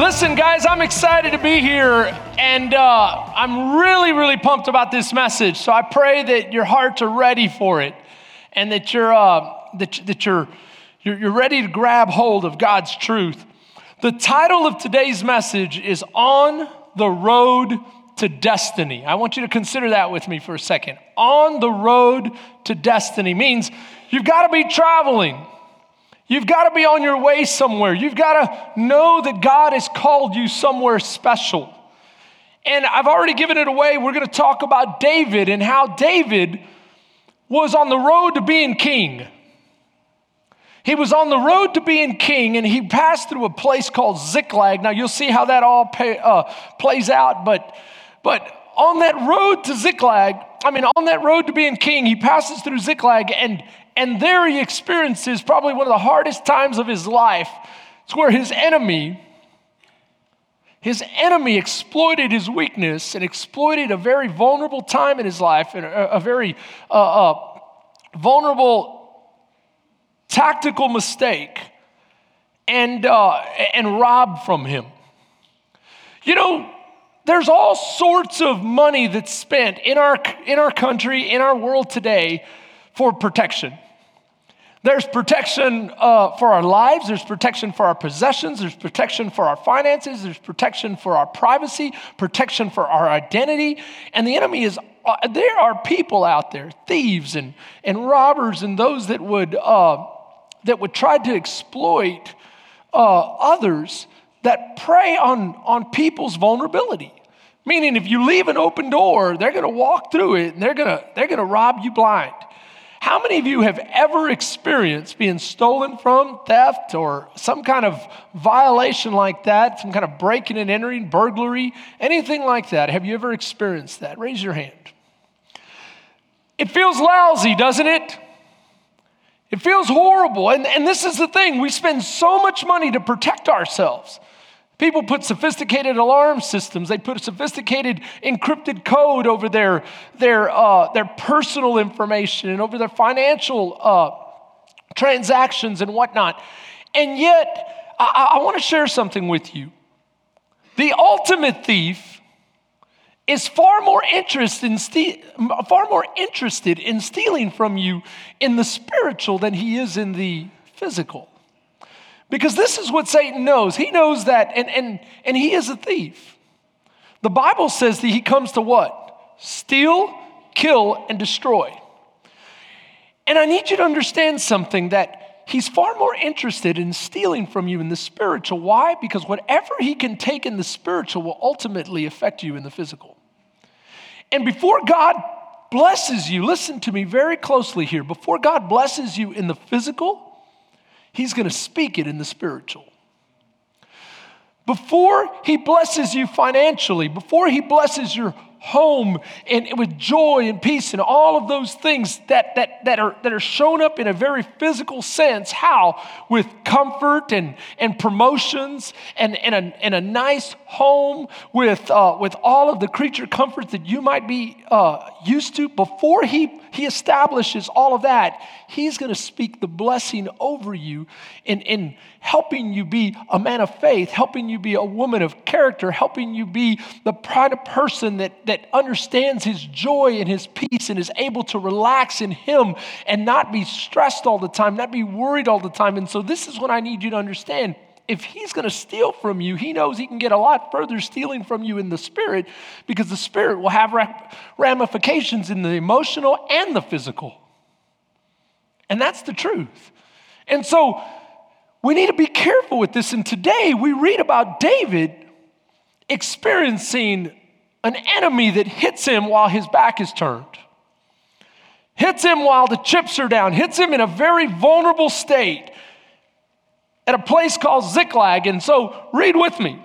Listen, guys, I'm excited to be here, and uh, I'm really, really pumped about this message. So I pray that your hearts are ready for it, and that you're uh, that, that you're, you're you're ready to grab hold of God's truth. The title of today's message is "On the Road to Destiny." I want you to consider that with me for a second. On the road to destiny means you've got to be traveling. You've got to be on your way somewhere. You've got to know that God has called you somewhere special. And I've already given it away. We're going to talk about David and how David was on the road to being king. He was on the road to being king and he passed through a place called Ziklag. Now you'll see how that all pay, uh, plays out, but, but on that road to Ziklag, I mean, on that road to being king, he passes through Ziklag and, and there he experiences probably one of the hardest times of his life. It's where his enemy, his enemy exploited his weakness and exploited a very vulnerable time in his life and a, a very uh, uh, vulnerable tactical mistake and, uh, and robbed from him. You know, there's all sorts of money that's spent in our, in our country, in our world today for protection. There's protection uh, for our lives, there's protection for our possessions, there's protection for our finances, there's protection for our privacy, protection for our identity. And the enemy is, uh, there are people out there, thieves and, and robbers, and those that would, uh, that would try to exploit uh, others that prey on, on people's vulnerability. Meaning, if you leave an open door, they're going to walk through it and they're to they're to rob you blind. How many of you have ever experienced being stolen from, theft, or some kind of violation like that, some kind of breaking and entering, burglary, anything like that? Have you ever experienced that? Raise your hand. It feels lousy, doesn't it? It feels horrible. And, and this is the thing we spend so much money to protect ourselves. People put sophisticated alarm systems. They put a sophisticated encrypted code over their, their, uh, their personal information and over their financial uh, transactions and whatnot. And yet, I, I want to share something with you. The ultimate thief is far more interested in ste- far more interested in stealing from you in the spiritual than he is in the physical. Because this is what Satan knows. He knows that, and, and, and he is a thief. The Bible says that he comes to what? Steal, kill, and destroy. And I need you to understand something that he's far more interested in stealing from you in the spiritual. Why? Because whatever he can take in the spiritual will ultimately affect you in the physical. And before God blesses you, listen to me very closely here. Before God blesses you in the physical, He's going to speak it in the spiritual. Before He blesses you financially, before He blesses your home and with joy and peace and all of those things that, that, that, are, that are shown up in a very physical sense. How? With comfort and, and promotions and, and, a, and a nice home with, uh, with all of the creature comforts that you might be uh, used to. Before he, he establishes all of that, he's going to speak the blessing over you in, in helping you be a man of faith, helping you be a woman of character, helping you be the kind of person that, that understands his joy and his peace and is able to relax in him and not be stressed all the time, not be worried all the time. And so, this is what I need you to understand. If he's going to steal from you, he knows he can get a lot further stealing from you in the spirit because the spirit will have ramifications in the emotional and the physical. And that's the truth. And so, we need to be careful with this. And today we read about David experiencing an enemy that hits him while his back is turned, hits him while the chips are down, hits him in a very vulnerable state at a place called Ziklag. And so, read with me.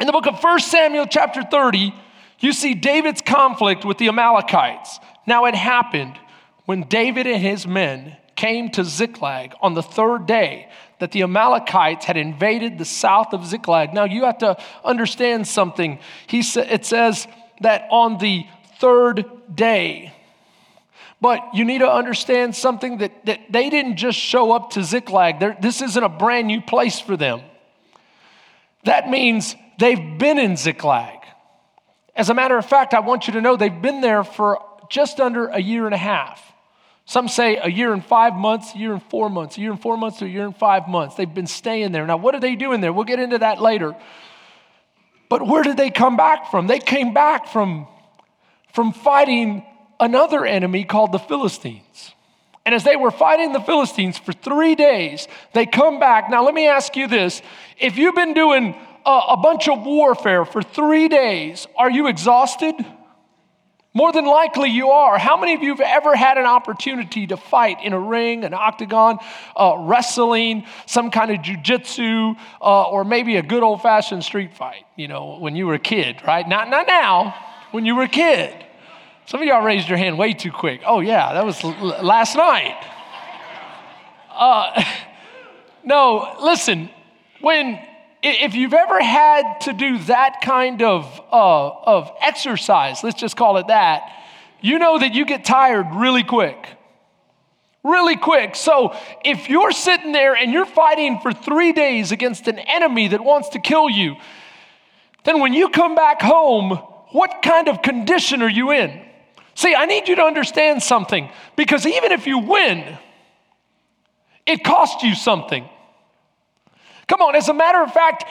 In the book of 1 Samuel, chapter 30, you see David's conflict with the Amalekites. Now, it happened when David and his men came to Ziklag on the third day that the Amalekites had invaded the south of Ziklag. Now, you have to understand something. He sa- it says that on the third day. But you need to understand something that, that they didn't just show up to Ziklag. They're, this isn't a brand new place for them. that means they've been in Ziklag. As a matter of fact, I want you to know they've been there for just under a year and a half. Some say a year and five months, a year and four months, a year and four months a year and five months. They've been staying there. Now, what are they doing there? We'll get into that later. But where did they come back from? They came back from, from fighting another enemy called the Philistines. And as they were fighting the Philistines for three days, they come back. Now, let me ask you this if you've been doing a, a bunch of warfare for three days, are you exhausted? More than likely you are. How many of you have ever had an opportunity to fight in a ring, an octagon, uh, wrestling, some kind of jujitsu, uh, or maybe a good old fashioned street fight, you know, when you were a kid, right? Not, not now, when you were a kid. Some of y'all raised your hand way too quick. Oh, yeah, that was l- last night. Uh, no, listen, when if you've ever had to do that kind of, uh, of exercise, let's just call it that, you know that you get tired really quick. Really quick. So if you're sitting there and you're fighting for three days against an enemy that wants to kill you, then when you come back home, what kind of condition are you in? See, I need you to understand something because even if you win, it costs you something. Come on, as a matter of fact,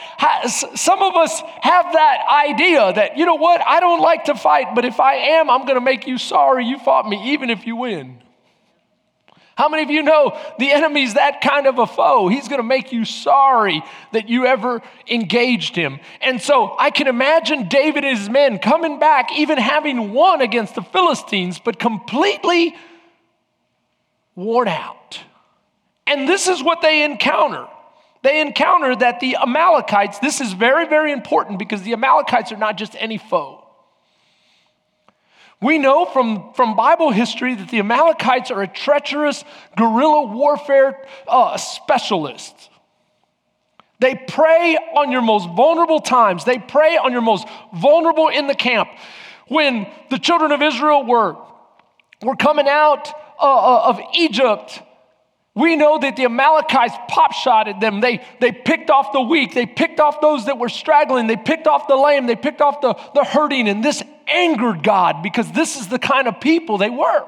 some of us have that idea that, you know what, I don't like to fight, but if I am, I'm going to make you sorry you fought me, even if you win. How many of you know the enemy's that kind of a foe? He's going to make you sorry that you ever engaged him. And so I can imagine David and his men coming back, even having won against the Philistines, but completely worn out. And this is what they encounter they encounter that the Amalekites, this is very, very important because the Amalekites are not just any foe. We know from, from Bible history that the Amalekites are a treacherous guerrilla warfare uh, specialists. They prey on your most vulnerable times. They prey on your most vulnerable in the camp. When the children of Israel were, were coming out uh, uh of Egypt, we know that the Amalekites pop shotted them. They, they picked off the weak. They picked off those that were straggling. They picked off the lame. They picked off the, the hurting. And this angered God because this is the kind of people they were.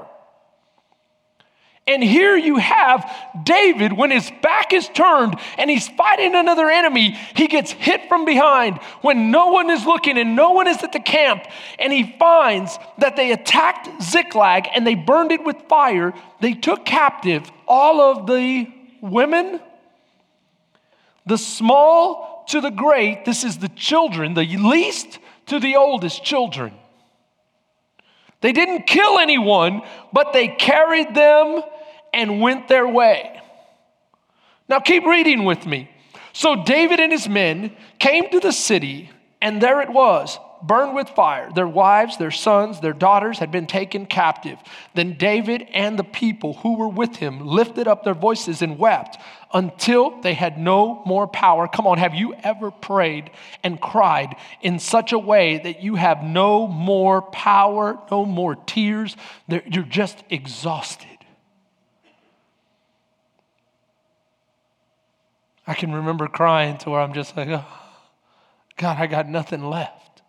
And here you have David, when his back is turned and he's fighting another enemy, he gets hit from behind when no one is looking and no one is at the camp. And he finds that they attacked Ziklag and they burned it with fire. They took captive all of the women, the small to the great. This is the children, the least to the oldest children. They didn't kill anyone, but they carried them and went their way. Now keep reading with me. So David and his men came to the city, and there it was, burned with fire. Their wives, their sons, their daughters had been taken captive. Then David and the people who were with him lifted up their voices and wept until they had no more power. Come on, have you ever prayed and cried in such a way that you have no more power, no more tears? You're just exhausted. I can remember crying to where I'm just like, oh, God, I got nothing left.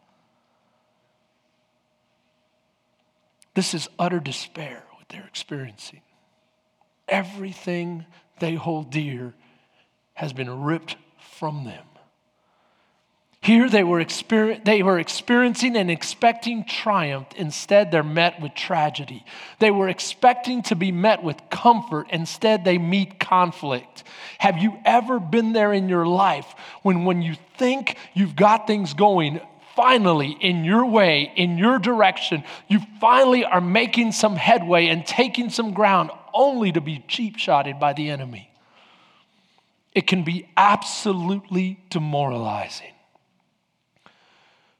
This is utter despair, what they're experiencing. Everything they hold dear has been ripped from them. Here they were, exper- they were experiencing and expecting triumph. Instead, they're met with tragedy. They were expecting to be met with comfort. Instead, they meet conflict. Have you ever been there in your life when, when you think you've got things going, finally, in your way, in your direction, you finally are making some headway and taking some ground only to be cheap shotted by the enemy? It can be absolutely demoralizing.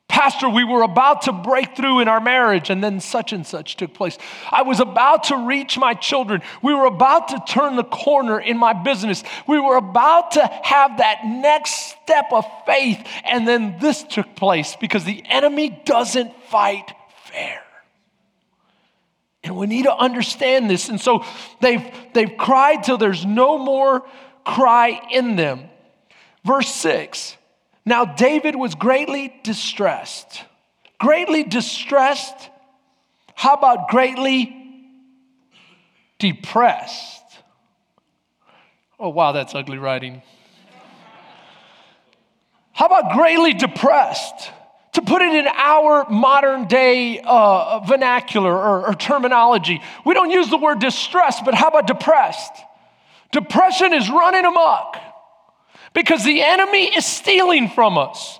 Pastor, we were about to break through in our marriage, and then such and such took place. I was about to reach my children. We were about to turn the corner in my business. We were about to have that next step of faith, and then this took place because the enemy doesn't fight fair. And we need to understand this. And so they've, they've cried till there's no more cry in them. Verse 6 Now, David was greatly distressed. Greatly distressed. How about greatly depressed? Oh, wow, that's ugly writing. How about greatly depressed? To put it in our modern day uh, vernacular or, or terminology, we don't use the word distressed, but how about depressed? Depression is running amok because the enemy is stealing from us.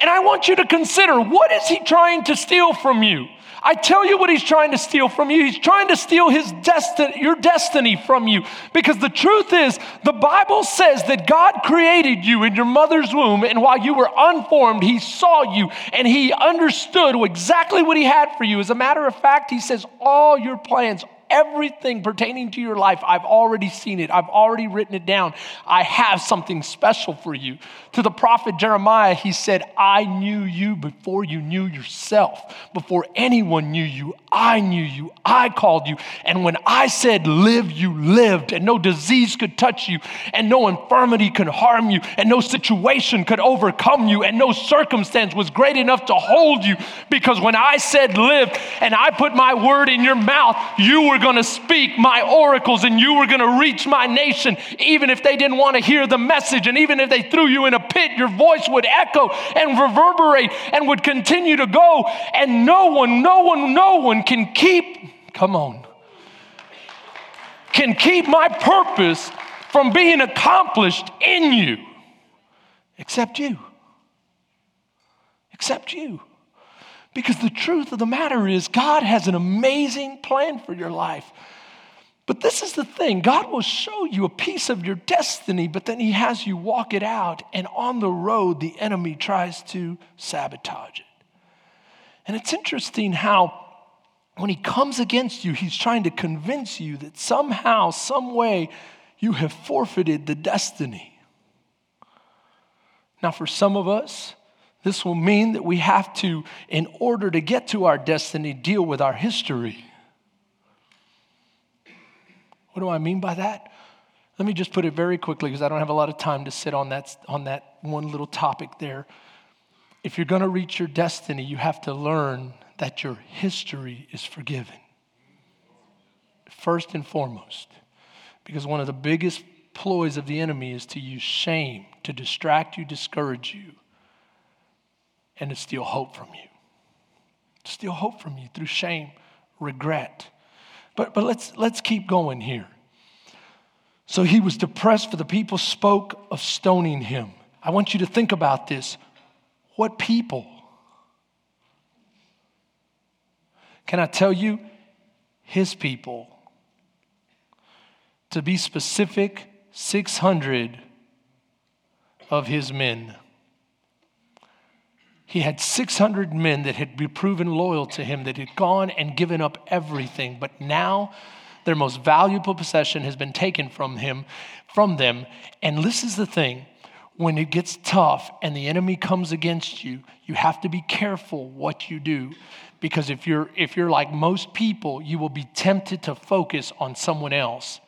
And I want you to consider what is he trying to steal from you? I tell you what he's trying to steal from you. He's trying to steal his destiny, your destiny from you. Because the truth is, the Bible says that God created you in your mother's womb, and while you were unformed, he saw you and he understood exactly what he had for you. As a matter of fact, he says, All your plans, everything pertaining to your life, I've already seen it. I've already written it down. I have something special for you. To the prophet Jeremiah, he said, I knew you before you knew yourself. Before anyone knew you, I knew you. I called you. And when I said live, you lived, and no disease could touch you, and no infirmity could harm you, and no situation could overcome you, and no circumstance was great enough to hold you. Because when I said live and I put my word in your mouth, you were going to speak my oracles and you were going to reach my nation, even if they didn't want to hear the message, and even if they threw you in a pit, your voice would echo and reverberate and would continue to go. And no one, no one, no one can keep, come on, can keep my purpose from being accomplished in you except you. Except you. Because the truth of the matter is, God has an amazing plan for your life. But this is the thing God will show you a piece of your destiny, but then He has you walk it out. And on the road, the enemy tries to sabotage it. And it's interesting how when he comes against you, he's trying to convince you that somehow, some way, you have forfeited the destiny. Now, for some of us, this will mean that we have to, in order to get to our destiny, deal with our history. What do I mean by that? Let me just put it very quickly because I don't have a lot of time to sit on that, on that one little topic there. If you're going to reach your destiny, you have to learn that your history is forgiven. First and foremost, because one of the biggest ploys of the enemy is to use shame to distract you, discourage you, and to steal hope from you. Steal hope from you through shame, regret. But, but let's, let's keep going here. So he was depressed, for the people spoke of stoning him. I want you to think about this. What people? Can I tell you? His people. To be specific, 600 of his men. He had 600 men that had been proven loyal to him, that had gone and given up everything, but now their most valuable possession has been taken from him, from them. And this is the thing when it gets tough and the enemy comes against you, you have to be careful what you do. Because if you're, if you're like most people, you will be tempted to focus on someone else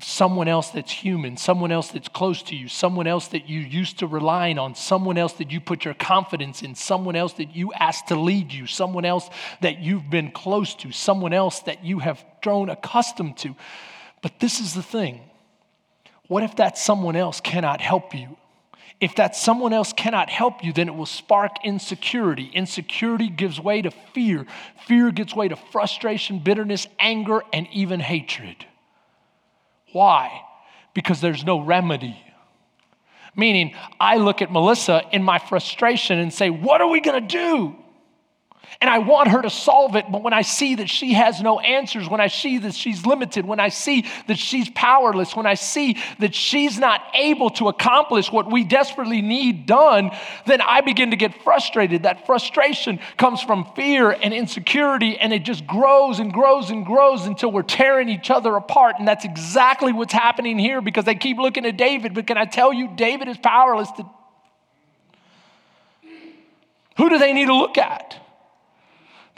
someone else that's human, someone else that's close to you, someone else that you used to relying on, someone else that you put your confidence in, someone else that you asked to lead you, someone else that you've been close to, someone else that you have grown accustomed to. But this is the thing what if that someone else cannot help you? If that someone else cannot help you, then it will spark insecurity. Insecurity gives way to fear. Fear gives way to frustration, bitterness, anger, and even hatred. Why? Because there's no remedy. Meaning, I look at Melissa in my frustration and say, What are we gonna do? And I want her to solve it, but when I see that she has no answers, when I see that she's limited, when I see that she's powerless, when I see that she's not able to accomplish what we desperately need done, then I begin to get frustrated. That frustration comes from fear and insecurity, and it just grows and grows and grows until we're tearing each other apart. And that's exactly what's happening here because they keep looking at David. But can I tell you, David is powerless to. Who do they need to look at?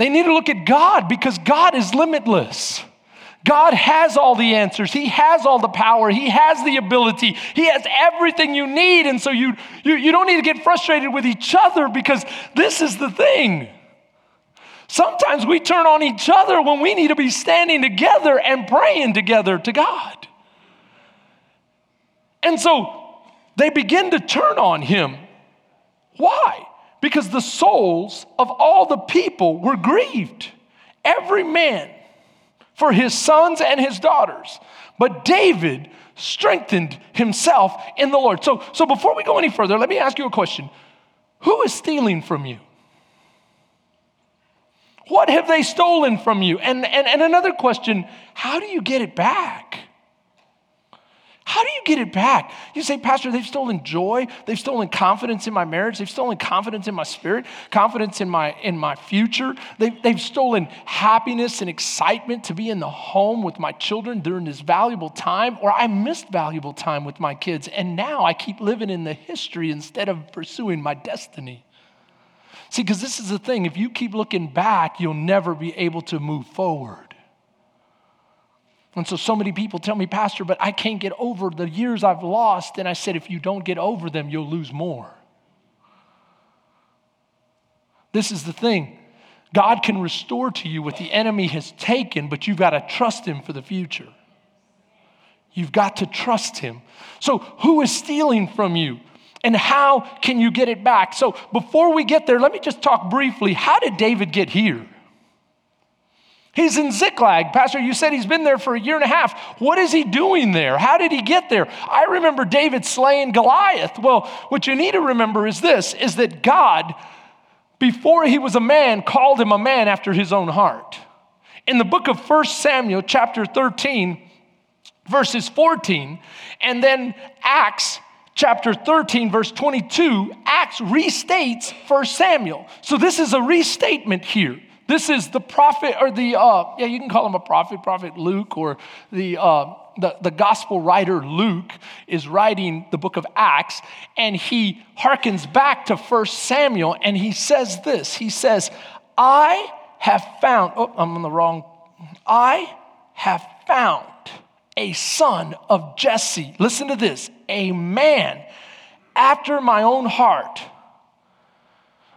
They need to look at God because God is limitless. God has all the answers. He has all the power. He has the ability. He has everything you need. And so you, you, you don't need to get frustrated with each other because this is the thing. Sometimes we turn on each other when we need to be standing together and praying together to God. And so they begin to turn on him. Why? Because the souls of all the people were grieved, every man for his sons and his daughters. But David strengthened himself in the Lord. So, so before we go any further, let me ask you a question Who is stealing from you? What have they stolen from you? And, and, and another question how do you get it back? How do you get it back? You say, Pastor, they've stolen joy. They've stolen confidence in my marriage. They've stolen confidence in my spirit, confidence in my, in my future. They've, they've stolen happiness and excitement to be in the home with my children during this valuable time, or I missed valuable time with my kids. And now I keep living in the history instead of pursuing my destiny. See, because this is the thing if you keep looking back, you'll never be able to move forward. And so, so many people tell me, Pastor, but I can't get over the years I've lost. And I said, if you don't get over them, you'll lose more. This is the thing God can restore to you what the enemy has taken, but you've got to trust Him for the future. You've got to trust Him. So, who is stealing from you? And how can you get it back? So, before we get there, let me just talk briefly. How did David get here? He's in Ziklag. Pastor, you said he's been there for a year and a half. What is he doing there? How did he get there? I remember David slaying Goliath. Well, what you need to remember is this is that God before he was a man called him a man after his own heart. In the book of 1 Samuel chapter 13 verses 14 and then Acts chapter 13 verse 22 Acts restates 1 Samuel. So this is a restatement here. This is the prophet, or the, uh, yeah, you can call him a prophet, Prophet Luke, or the, uh, the, the gospel writer Luke is writing the book of Acts, and he harkens back to First Samuel, and he says this He says, I have found, oh, I'm on the wrong, I have found a son of Jesse. Listen to this a man after my own heart.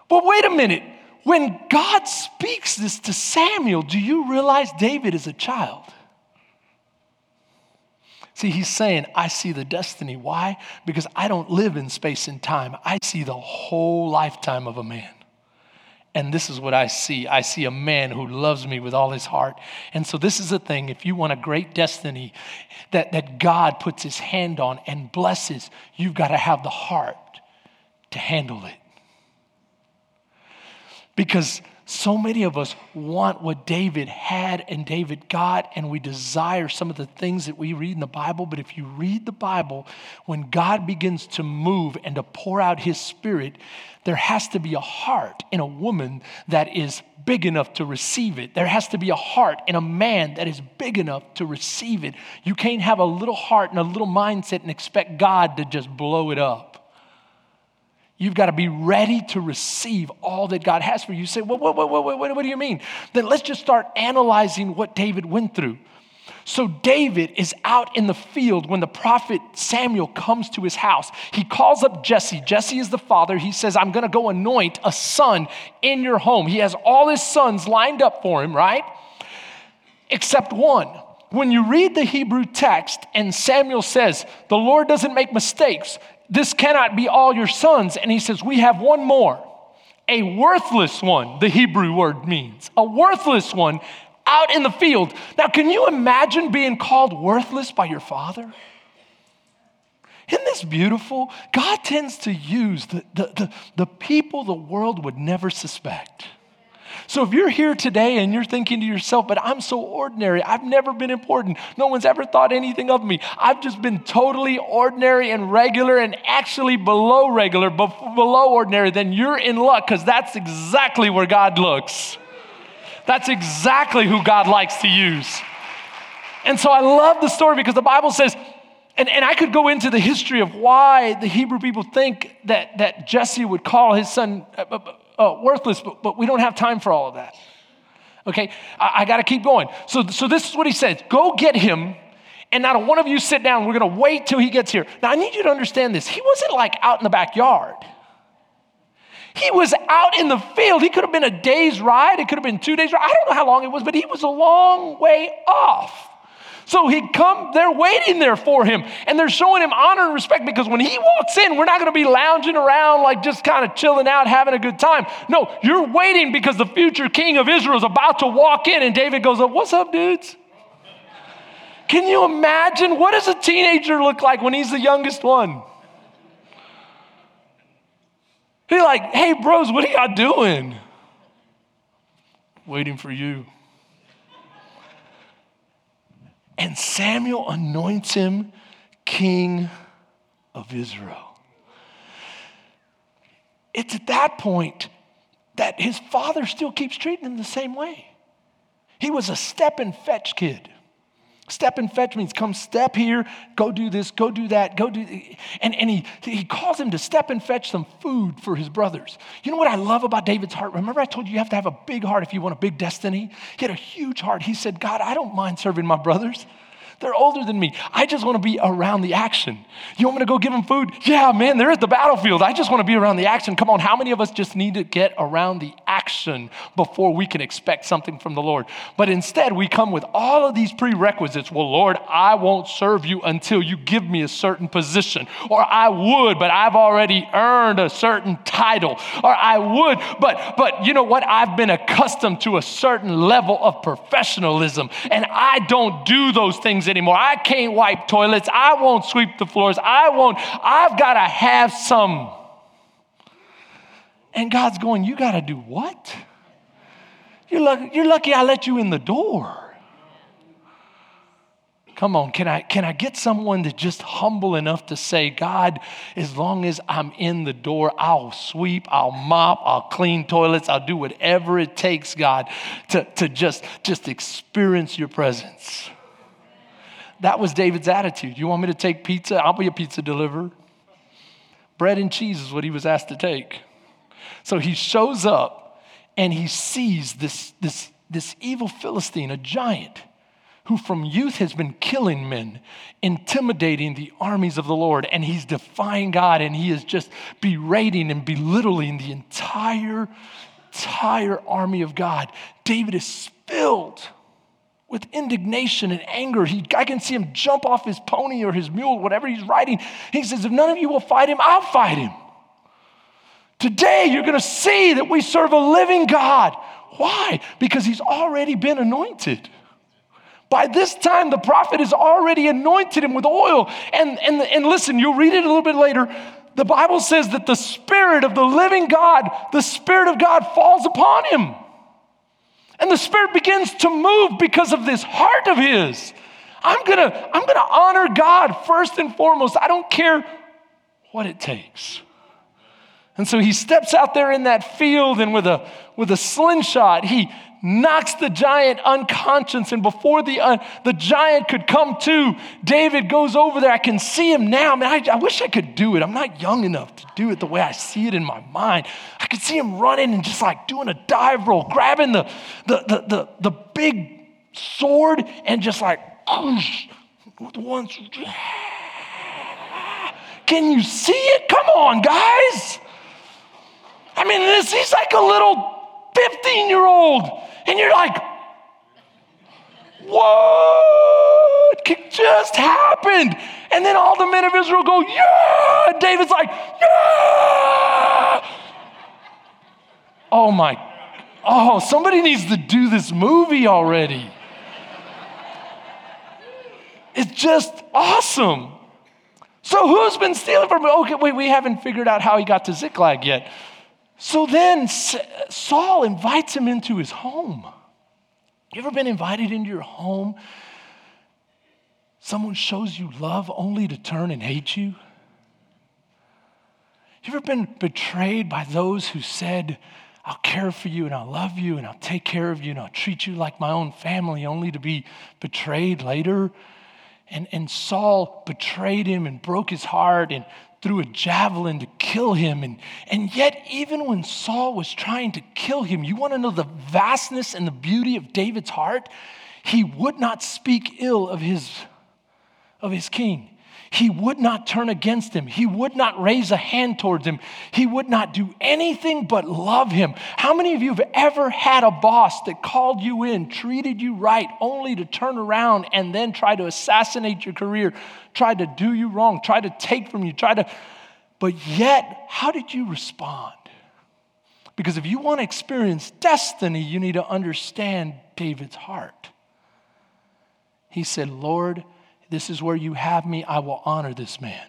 But wait a minute. When God speaks this to Samuel, do you realize David is a child? See, he's saying, I see the destiny. Why? Because I don't live in space and time. I see the whole lifetime of a man. And this is what I see. I see a man who loves me with all his heart. And so, this is the thing if you want a great destiny that, that God puts his hand on and blesses, you've got to have the heart to handle it. Because so many of us want what David had and David got, and we desire some of the things that we read in the Bible. But if you read the Bible, when God begins to move and to pour out his spirit, there has to be a heart in a woman that is big enough to receive it. There has to be a heart in a man that is big enough to receive it. You can't have a little heart and a little mindset and expect God to just blow it up. You've got to be ready to receive all that God has for you. You say, what, what, what, what, what, what do you mean? Then let's just start analyzing what David went through. So, David is out in the field when the prophet Samuel comes to his house. He calls up Jesse. Jesse is the father. He says, I'm going to go anoint a son in your home. He has all his sons lined up for him, right? Except one. When you read the Hebrew text and Samuel says, The Lord doesn't make mistakes, this cannot be all your sons. And he says, We have one more, a worthless one, the Hebrew word means, a worthless one out in the field. Now, can you imagine being called worthless by your father? Isn't this beautiful? God tends to use the, the, the, the people the world would never suspect. So if you're here today and you're thinking to yourself, but I'm so ordinary, I've never been important, no one's ever thought anything of me, I've just been totally ordinary and regular and actually below regular, below ordinary, then you're in luck because that's exactly where God looks. That's exactly who God likes to use. And so I love the story because the Bible says, and, and I could go into the history of why the Hebrew people think that, that Jesse would call his son uh, uh, uh, worthless, but, but we don't have time for all of that. Okay, I, I got to keep going. So, so this is what he says Go get him, and not a one of you sit down. We're going to wait till he gets here. Now, I need you to understand this. He wasn't like out in the backyard. He was out in the field. He could have been a day's ride. It could have been two days ride. I don't know how long it was, but he was a long way off. So he'd come, they're waiting there for him, and they're showing him honor and respect because when he walks in, we're not going to be lounging around like just kind of chilling out, having a good time. No, you're waiting because the future king of Israel is about to walk in, and David goes, up, What's up, dudes? Can you imagine what does a teenager look like when he's the youngest one? He's like, hey, bros, what are y'all doing? Waiting for you. And Samuel anoints him king of Israel. It's at that point that his father still keeps treating him the same way. He was a step and fetch kid. Step and fetch means come step here, go do this, go do that, go do. And, and he, he calls him to step and fetch some food for his brothers. You know what I love about David's heart? Remember, I told you you have to have a big heart if you want a big destiny? He had a huge heart. He said, God, I don't mind serving my brothers. They're older than me. I just want to be around the action. You want me to go give them food? Yeah, man, they're at the battlefield. I just want to be around the action. Come on, how many of us just need to get around the action before we can expect something from the Lord? But instead, we come with all of these prerequisites. Well, Lord, I won't serve you until you give me a certain position. Or I would, but I've already earned a certain title. Or I would, but but you know what? I've been accustomed to a certain level of professionalism and I don't do those things things anymore. I can't wipe toilets. I won't sweep the floors. I won't. I've got to have some. And God's going, You got to do what? You're lucky, you're lucky I let you in the door. Come on, can I, can I get someone that's just humble enough to say, God, as long as I'm in the door, I'll sweep, I'll mop, I'll clean toilets, I'll do whatever it takes, God, to, to just, just experience your presence. That was David's attitude. You want me to take pizza? I'll be a pizza deliverer. Bread and cheese is what he was asked to take. So he shows up and he sees this, this, this evil Philistine, a giant, who from youth has been killing men, intimidating the armies of the Lord, and he's defying God and he is just berating and belittling the entire, entire army of God. David is filled with indignation and anger. He, I can see him jump off his pony or his mule, whatever he's riding. He says, If none of you will fight him, I'll fight him. Today, you're going to see that we serve a living God. Why? Because he's already been anointed. By this time, the prophet has already anointed him with oil. And, and, and listen, you'll read it a little bit later. The Bible says that the Spirit of the living God, the Spirit of God falls upon him. And the Spirit begins to move because of this heart of his. I'm gonna, I'm gonna honor God first and foremost. I don't care what it takes. And so he steps out there in that field and with a, with a slingshot, he knocks the giant unconscious. And before the, uh, the giant could come to, David goes over there. I can see him now. Man, I, I wish I could do it. I'm not young enough to do it the way I see it in my mind. I could see him running and just like doing a dive roll, grabbing the, the, the, the, the big sword and just like, with one. Can you see it? Come on, guys. I mean, this, he's like a little 15 year old and you're like, what just happened? And then all the men of Israel go, yeah. David's like, yeah. Oh my, oh, somebody needs to do this movie already. It's just awesome. So who's been stealing from? Okay, wait, we haven't figured out how he got to Ziklag yet. So then Saul invites him into his home. You ever been invited into your home? Someone shows you love only to turn and hate you? You ever been betrayed by those who said, I'll care for you and I'll love you and I'll take care of you and I'll treat you like my own family, only to be betrayed later? And, and Saul betrayed him and broke his heart. And threw a javelin to kill him. And, and yet, even when Saul was trying to kill him, you want to know the vastness and the beauty of David's heart? He would not speak ill of his, of his king. He would not turn against him. He would not raise a hand towards him. He would not do anything but love him. How many of you have ever had a boss that called you in, treated you right, only to turn around and then try to assassinate your career, try to do you wrong, try to take from you, try to. But yet, how did you respond? Because if you want to experience destiny, you need to understand David's heart. He said, Lord, this is where you have me. I will honor this man.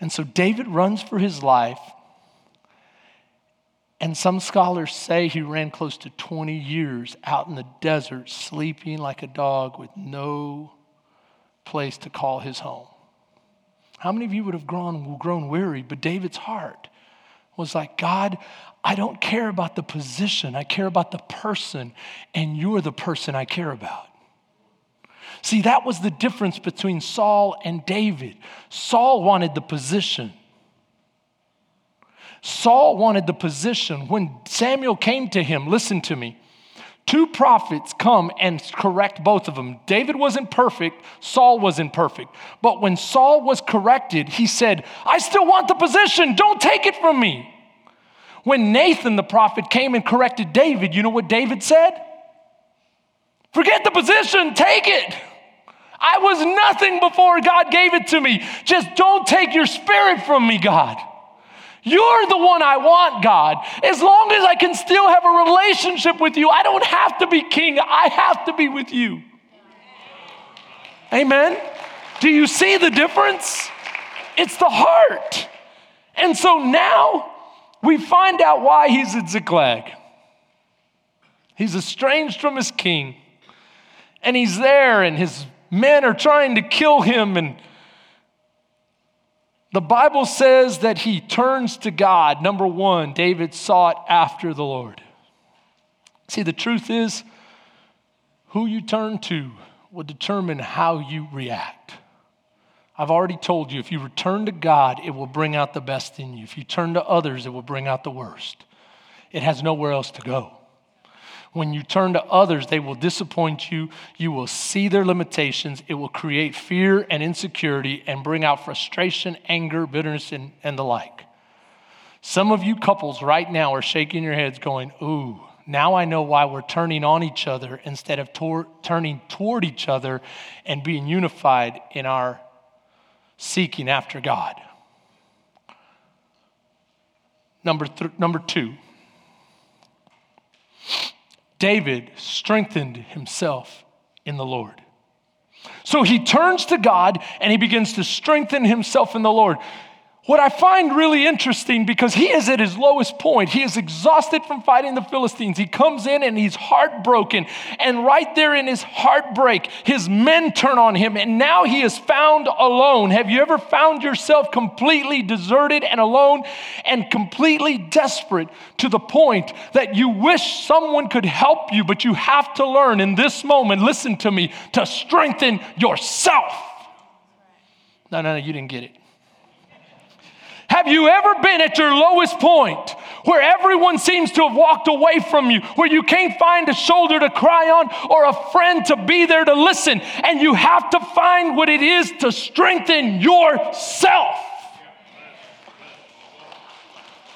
And so David runs for his life. And some scholars say he ran close to 20 years out in the desert, sleeping like a dog with no place to call his home. How many of you would have grown, grown weary? But David's heart was like, God, I don't care about the position, I care about the person, and you're the person I care about. See, that was the difference between Saul and David. Saul wanted the position. Saul wanted the position. When Samuel came to him, listen to me. Two prophets come and correct both of them. David wasn't perfect, Saul wasn't perfect. But when Saul was corrected, he said, I still want the position, don't take it from me. When Nathan the prophet came and corrected David, you know what David said? Forget the position, take it. I was nothing before God gave it to me. Just don't take your spirit from me, God. You're the one I want, God. As long as I can still have a relationship with you, I don't have to be king, I have to be with you. Amen. Do you see the difference? It's the heart. And so now we find out why he's at Ziklag. He's estranged from his king, and he's there, and his men are trying to kill him. And the Bible says that he turns to God. Number one, David sought after the Lord. See, the truth is, who you turn to will determine how you react. I've already told you if you return to God, it will bring out the best in you. If you turn to others, it will bring out the worst. It has nowhere else to go. When you turn to others, they will disappoint you. You will see their limitations. It will create fear and insecurity and bring out frustration, anger, bitterness, and, and the like. Some of you couples right now are shaking your heads, going, Ooh, now I know why we're turning on each other instead of tor- turning toward each other and being unified in our seeking after God. Number, th- number two, David strengthened himself in the Lord. So he turns to God and he begins to strengthen himself in the Lord. What I find really interesting because he is at his lowest point. He is exhausted from fighting the Philistines. He comes in and he's heartbroken. And right there in his heartbreak, his men turn on him and now he is found alone. Have you ever found yourself completely deserted and alone and completely desperate to the point that you wish someone could help you, but you have to learn in this moment, listen to me, to strengthen yourself? No, no, no, you didn't get it. Have you ever been at your lowest point where everyone seems to have walked away from you, where you can't find a shoulder to cry on or a friend to be there to listen, and you have to find what it is to strengthen yourself?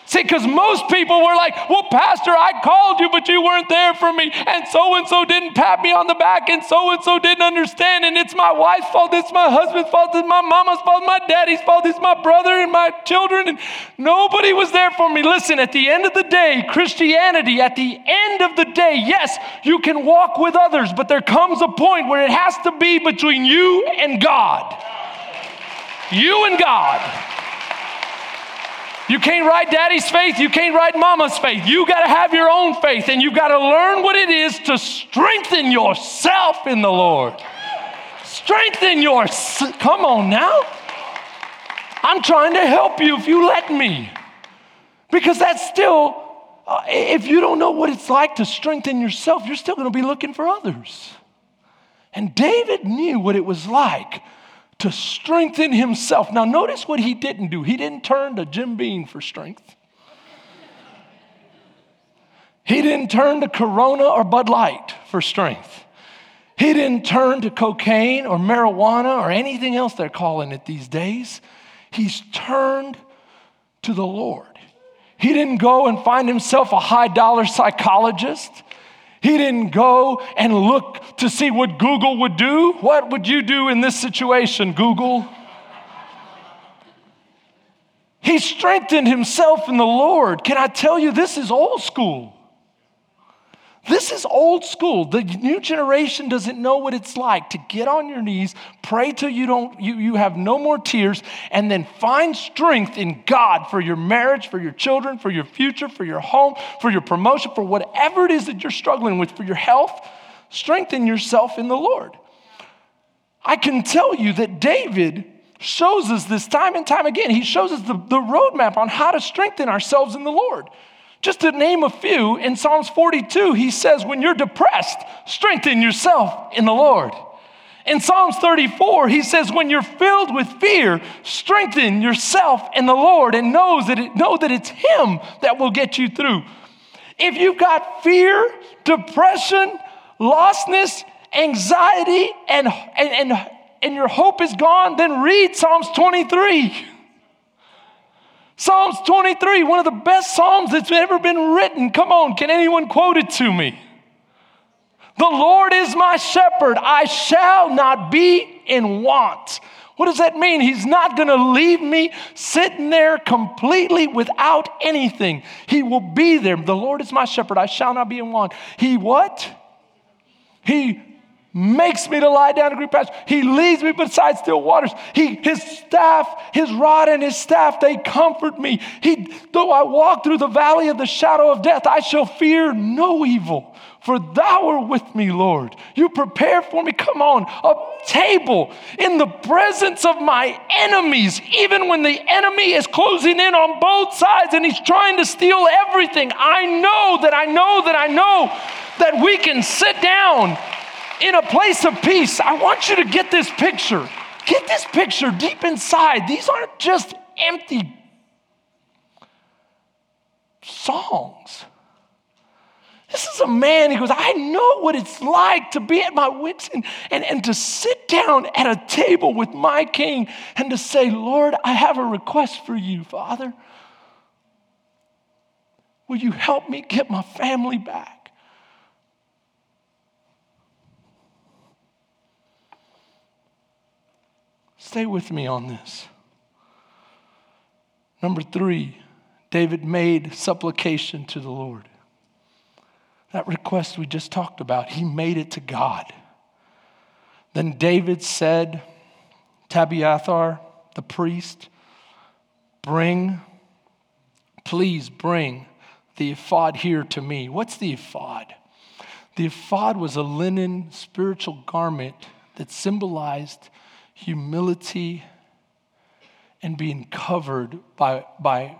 See, because most people were like, well, Pastor, I called you, but you weren't there for me. And so and so didn't pat me on the back, and so and so didn't understand. And it's my wife's fault, it's my husband's fault, it's my mama's fault, my daddy's fault, it's my brother and my children. And nobody was there for me. Listen, at the end of the day, Christianity, at the end of the day, yes, you can walk with others, but there comes a point where it has to be between you and God. You and God. You can't ride daddy's faith. You can't ride mama's faith. You got to have your own faith and you've got to learn what it is to strengthen yourself in the Lord. Strengthen your, come on now. I'm trying to help you if you let me. Because that's still, uh, if you don't know what it's like to strengthen yourself, you're still going to be looking for others. And David knew what it was like to strengthen himself. Now, notice what he didn't do. He didn't turn to Jim Beam for strength. He didn't turn to Corona or Bud Light for strength. He didn't turn to cocaine or marijuana or anything else they're calling it these days. He's turned to the Lord. He didn't go and find himself a high dollar psychologist. He didn't go and look to see what Google would do. What would you do in this situation, Google? He strengthened himself in the Lord. Can I tell you, this is old school. This is old school. The new generation doesn't know what it's like to get on your knees, pray till you don't you, you have no more tears, and then find strength in God for your marriage, for your children, for your future, for your home, for your promotion, for whatever it is that you're struggling with, for your health. Strengthen yourself in the Lord. I can tell you that David shows us this time and time again. He shows us the, the roadmap on how to strengthen ourselves in the Lord. Just to name a few, in Psalms 42, he says, When you're depressed, strengthen yourself in the Lord. In Psalms 34, he says, When you're filled with fear, strengthen yourself in the Lord and knows that it, know that it's Him that will get you through. If you've got fear, depression, lostness, anxiety, and, and, and, and your hope is gone, then read Psalms 23. Psalms 23, one of the best Psalms that's ever been written. Come on, can anyone quote it to me? The Lord is my shepherd, I shall not be in want. What does that mean? He's not going to leave me sitting there completely without anything. He will be there. The Lord is my shepherd, I shall not be in want. He what? He makes me to lie down in green pastures. He leads me beside still waters. He, his staff, his rod and his staff, they comfort me. He, though I walk through the valley of the shadow of death, I shall fear no evil. For thou art with me, Lord. You prepare for me, come on, a table in the presence of my enemies, even when the enemy is closing in on both sides and he's trying to steal everything. I know that I know that I know that we can sit down in a place of peace. I want you to get this picture. Get this picture deep inside. These aren't just empty songs. This is a man, he goes, I know what it's like to be at my wits and, and, and to sit down at a table with my king and to say, Lord, I have a request for you, Father. Will you help me get my family back? Stay with me on this. Number three, David made supplication to the Lord. That request we just talked about, he made it to God. Then David said, to Abiathar, the priest, bring, please bring the ephod here to me. What's the ephod? The ephod was a linen spiritual garment that symbolized humility and being covered by, by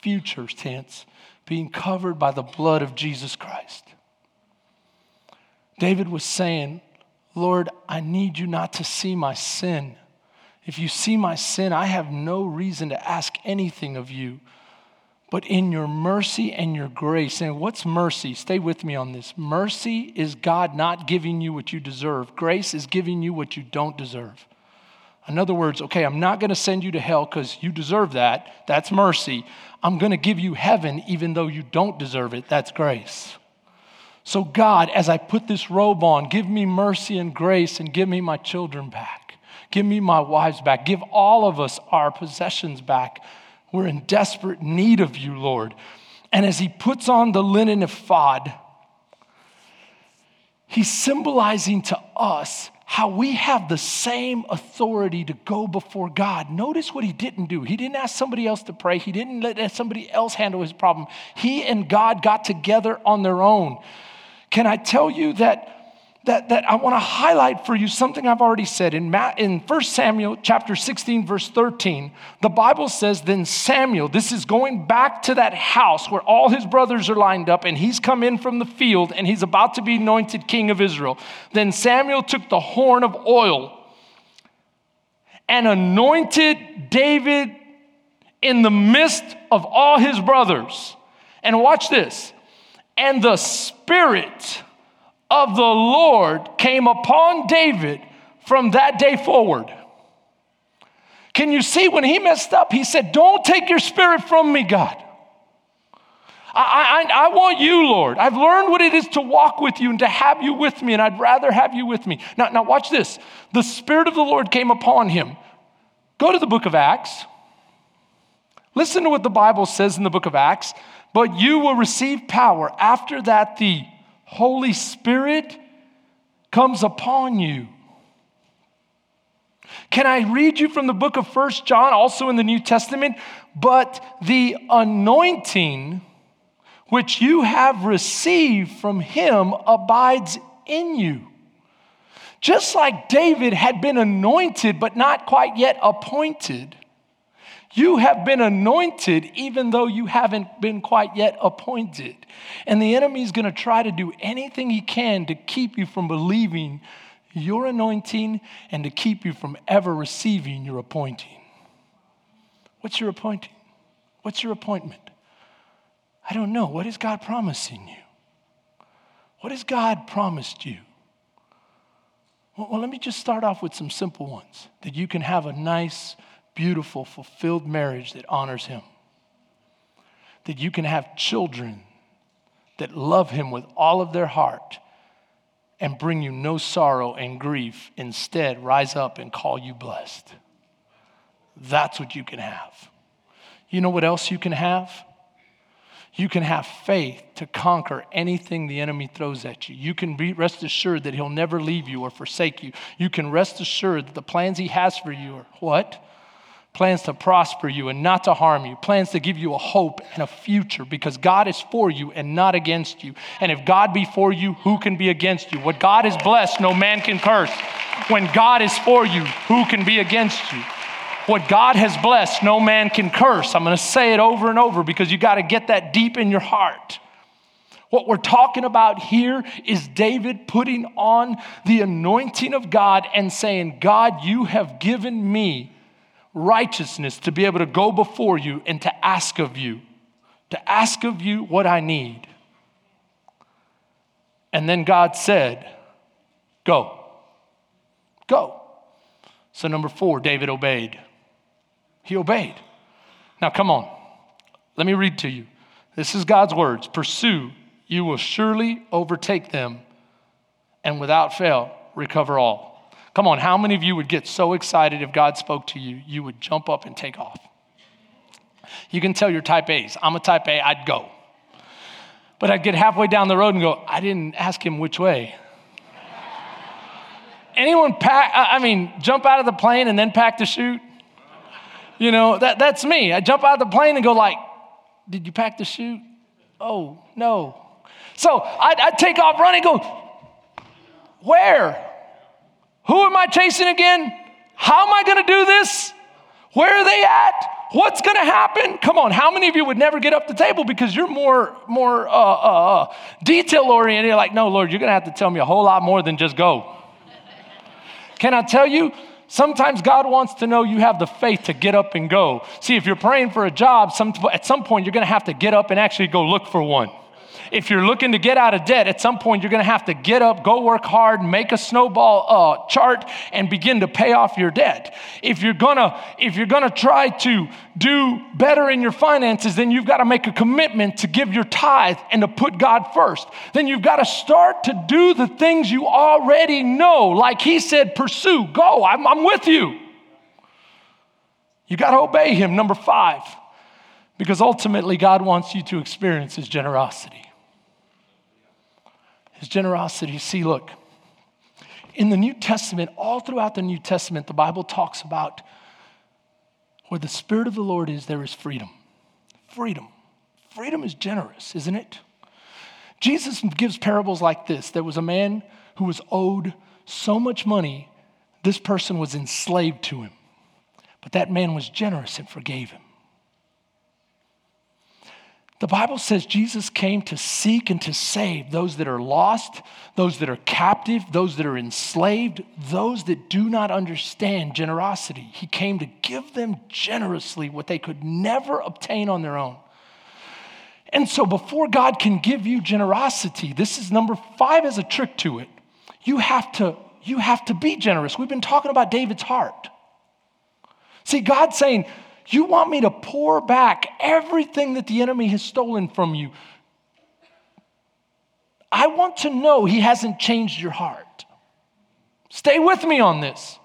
future tense, being covered by the blood of Jesus Christ. David was saying, Lord, I need you not to see my sin. If you see my sin, I have no reason to ask anything of you. But in your mercy and your grace, and what's mercy? Stay with me on this. Mercy is God not giving you what you deserve, grace is giving you what you don't deserve. In other words, okay, I'm not going to send you to hell because you deserve that. That's mercy. I'm going to give you heaven even though you don't deserve it. That's grace. So, God, as I put this robe on, give me mercy and grace and give me my children back. Give me my wives back. Give all of us our possessions back we're in desperate need of you, Lord. And as he puts on the linen ephod, he's symbolizing to us how we have the same authority to go before God. Notice what he didn't do. He didn't ask somebody else to pray, he didn't let somebody else handle his problem. He and God got together on their own. Can I tell you that that, that I want to highlight for you something I've already said. In, Ma- in 1 Samuel chapter 16, verse 13, the Bible says, Then Samuel, this is going back to that house where all his brothers are lined up, and he's come in from the field and he's about to be anointed king of Israel. Then Samuel took the horn of oil and anointed David in the midst of all his brothers. And watch this. And the Spirit of the Lord came upon David from that day forward. Can you see when he messed up? He said, Don't take your spirit from me, God. I, I, I, want you, Lord. I've learned what it is to walk with you and to have you with me, and I'd rather have you with me. Now, now watch this. The Spirit of the Lord came upon him. Go to the book of Acts. Listen to what the Bible says in the book of Acts. But you will receive power after that the Holy Spirit comes upon you. Can I read you from the book of First John, also in the New Testament? But the anointing which you have received from him abides in you. Just like David had been anointed, but not quite yet appointed, you have been anointed even though you haven't been quite yet appointed. And the enemy is going to try to do anything he can to keep you from believing your anointing and to keep you from ever receiving your appointing. What's your appointing? What's your appointment? I don't know. What is God promising you? What has God promised you? Well, well, let me just start off with some simple ones that you can have a nice, beautiful, fulfilled marriage that honors Him, that you can have children that love Him with all of their heart and bring you no sorrow and grief. Instead, rise up and call you blessed. That's what you can have. You know what else you can have? You can have faith to conquer anything the enemy throws at you. You can be rest assured that he'll never leave you or forsake you. You can rest assured that the plans he has for you are what? Plans to prosper you and not to harm you, plans to give you a hope and a future because God is for you and not against you. And if God be for you, who can be against you? What God has blessed, no man can curse. When God is for you, who can be against you? What God has blessed, no man can curse. I'm going to say it over and over because you got to get that deep in your heart. What we're talking about here is David putting on the anointing of God and saying, God, you have given me righteousness to be able to go before you and to ask of you, to ask of you what I need. And then God said, Go. Go. So, number four, David obeyed. He obeyed. Now, come on. Let me read to you. This is God's words Pursue, you will surely overtake them, and without fail, recover all. Come on, how many of you would get so excited if God spoke to you, you would jump up and take off? You can tell you're type A's. I'm a type A, I'd go. But I'd get halfway down the road and go, I didn't ask him which way. Anyone pack, I mean, jump out of the plane and then pack the chute? You know, that, that's me. I jump out of the plane and go like, did you pack the chute? Oh, no. So I'd, I'd take off running go, where? Who am I chasing again? How am I going to do this? Where are they at? What's going to happen? Come on, how many of you would never get up the table because you're more more uh, uh, uh, detail oriented? You're like, no, Lord, you're going to have to tell me a whole lot more than just go. Can I tell you? Sometimes God wants to know you have the faith to get up and go. See, if you're praying for a job, some, at some point you're going to have to get up and actually go look for one. If you're looking to get out of debt, at some point you're going to have to get up, go work hard, make a snowball uh, chart, and begin to pay off your debt. If you're gonna, if you're gonna try to do better in your finances, then you've got to make a commitment to give your tithe and to put God first. Then you've got to start to do the things you already know. Like He said, pursue, go. I'm, I'm with you. You got to obey Him. Number five, because ultimately God wants you to experience His generosity his generosity. See, look, in the New Testament, all throughout the New Testament, the Bible talks about where the Spirit of the Lord is, there is freedom. Freedom. Freedom is generous, isn't it? Jesus gives parables like this. There was a man who was owed so much money, this person was enslaved to him. But that man was generous and forgave him. The Bible says Jesus came to seek and to save those that are lost, those that are captive, those that are enslaved, those that do not understand generosity. He came to give them generously what they could never obtain on their own. And so, before God can give you generosity, this is number five as a trick to it. You have to, you have to be generous. We've been talking about David's heart. See, God's saying, You want me to pour back everything that the enemy has stolen from you. I want to know He hasn't changed your heart. Stay with me on this.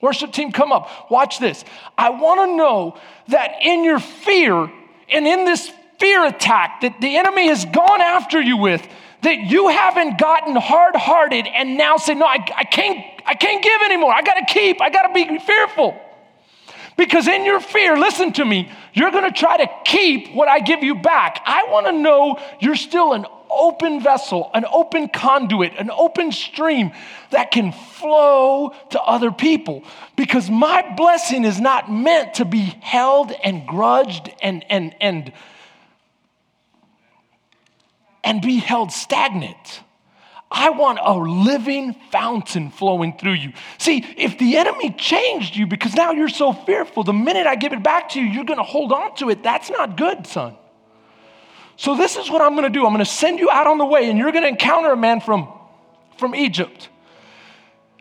Worship team, come up. Watch this. I want to know that in your fear and in this fear attack that the enemy has gone after you with, that you haven't gotten hard hearted and now say, No, I, I, can't, I can't give anymore. I got to keep, I got to be fearful. Because in your fear, listen to me, you're to try to keep what I give you back. I want to know you're still an open vessel, an open conduit, an open stream that can flow to other people. Because my blessing is not meant to be held and grudged and, and, and and be held stagnant. I want a living fountain flowing through you. See, if the enemy changed you because now you're so fearful, the minute I give it back to you, you're going to hold on to it. That's not good, son. So, this is what I'm going to do I'm going to send you out on the way, and you're going to encounter a man from, from Egypt.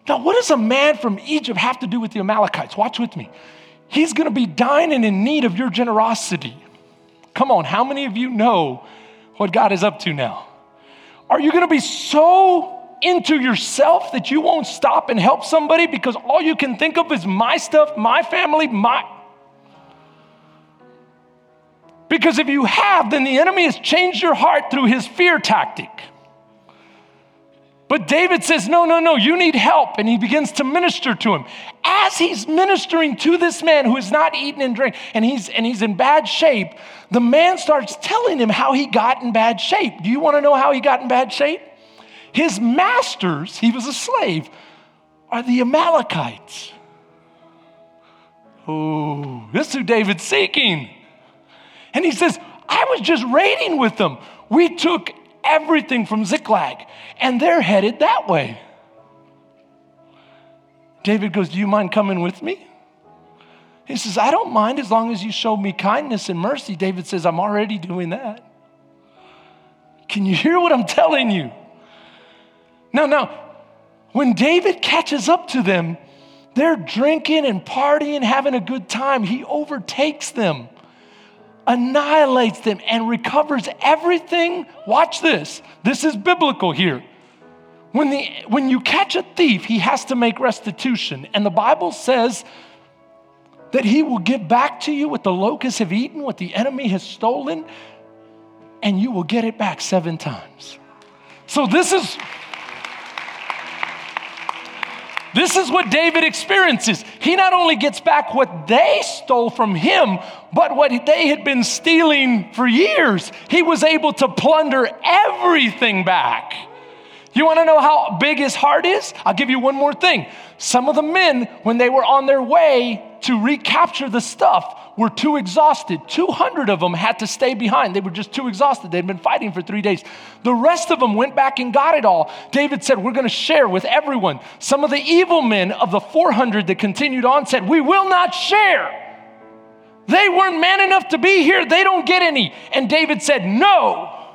Now, what does a man from Egypt have to do with the Amalekites? Watch with me. He's going to be dying in need of your generosity. Come on, how many of you know what God is up to now? Are you going to be so into yourself that you won't stop and help somebody because all you can think of is my stuff, my family, my. Because if you have, then the enemy has changed your heart through his fear tactic. But David says, No, no, no, you need help. And he begins to minister to him. As he's ministering to this man who has not eaten and drank, and he's, and he's in bad shape, the man starts telling him how he got in bad shape. Do you want to know how he got in bad shape? His masters, he was a slave, are the Amalekites. Oh, this is who David's seeking. And he says, I was just raiding with them. We took everything from Ziklag, and they're headed that way. David goes, Do you mind coming with me? He says, I don't mind as long as you show me kindness and mercy. David says, I'm already doing that. Can you hear what I'm telling you? Now, now, when David catches up to them, they're drinking and partying, having a good time. He overtakes them annihilates them and recovers everything. Watch this. This is biblical here. When, the, when you catch a thief, he has to make restitution. And the Bible says that he will give back to you what the locusts have eaten, what the enemy has stolen, and you will get it back seven times. So this is this is what David experiences. He not only gets back what they stole from him, but what they had been stealing for years. He was able to plunder everything back. You want to know how big his heart is? I'll give you one more thing. Some of the men, when they were on their way to recapture the stuff, were too exhausted. 200 of them had to stay behind. They were just too exhausted. They'd been fighting for three days. The rest of them went back and got it all. David said, We're going to share with everyone. Some of the evil men of the 400 that continued on said, We will not share. They weren't man enough to be here. They don't get any. And David said, No,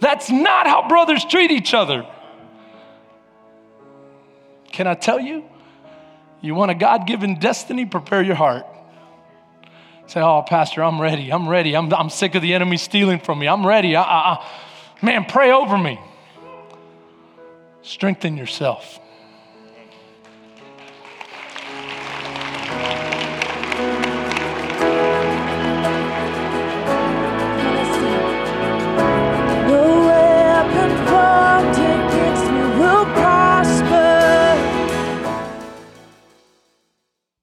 that's not how brothers treat each other. Can I tell you? You want a God given destiny? Prepare your heart. Say, oh, Pastor, I'm ready. I'm ready. I'm, I'm sick of the enemy stealing from me. I'm ready. I, I, I, man, pray over me. Strengthen yourself.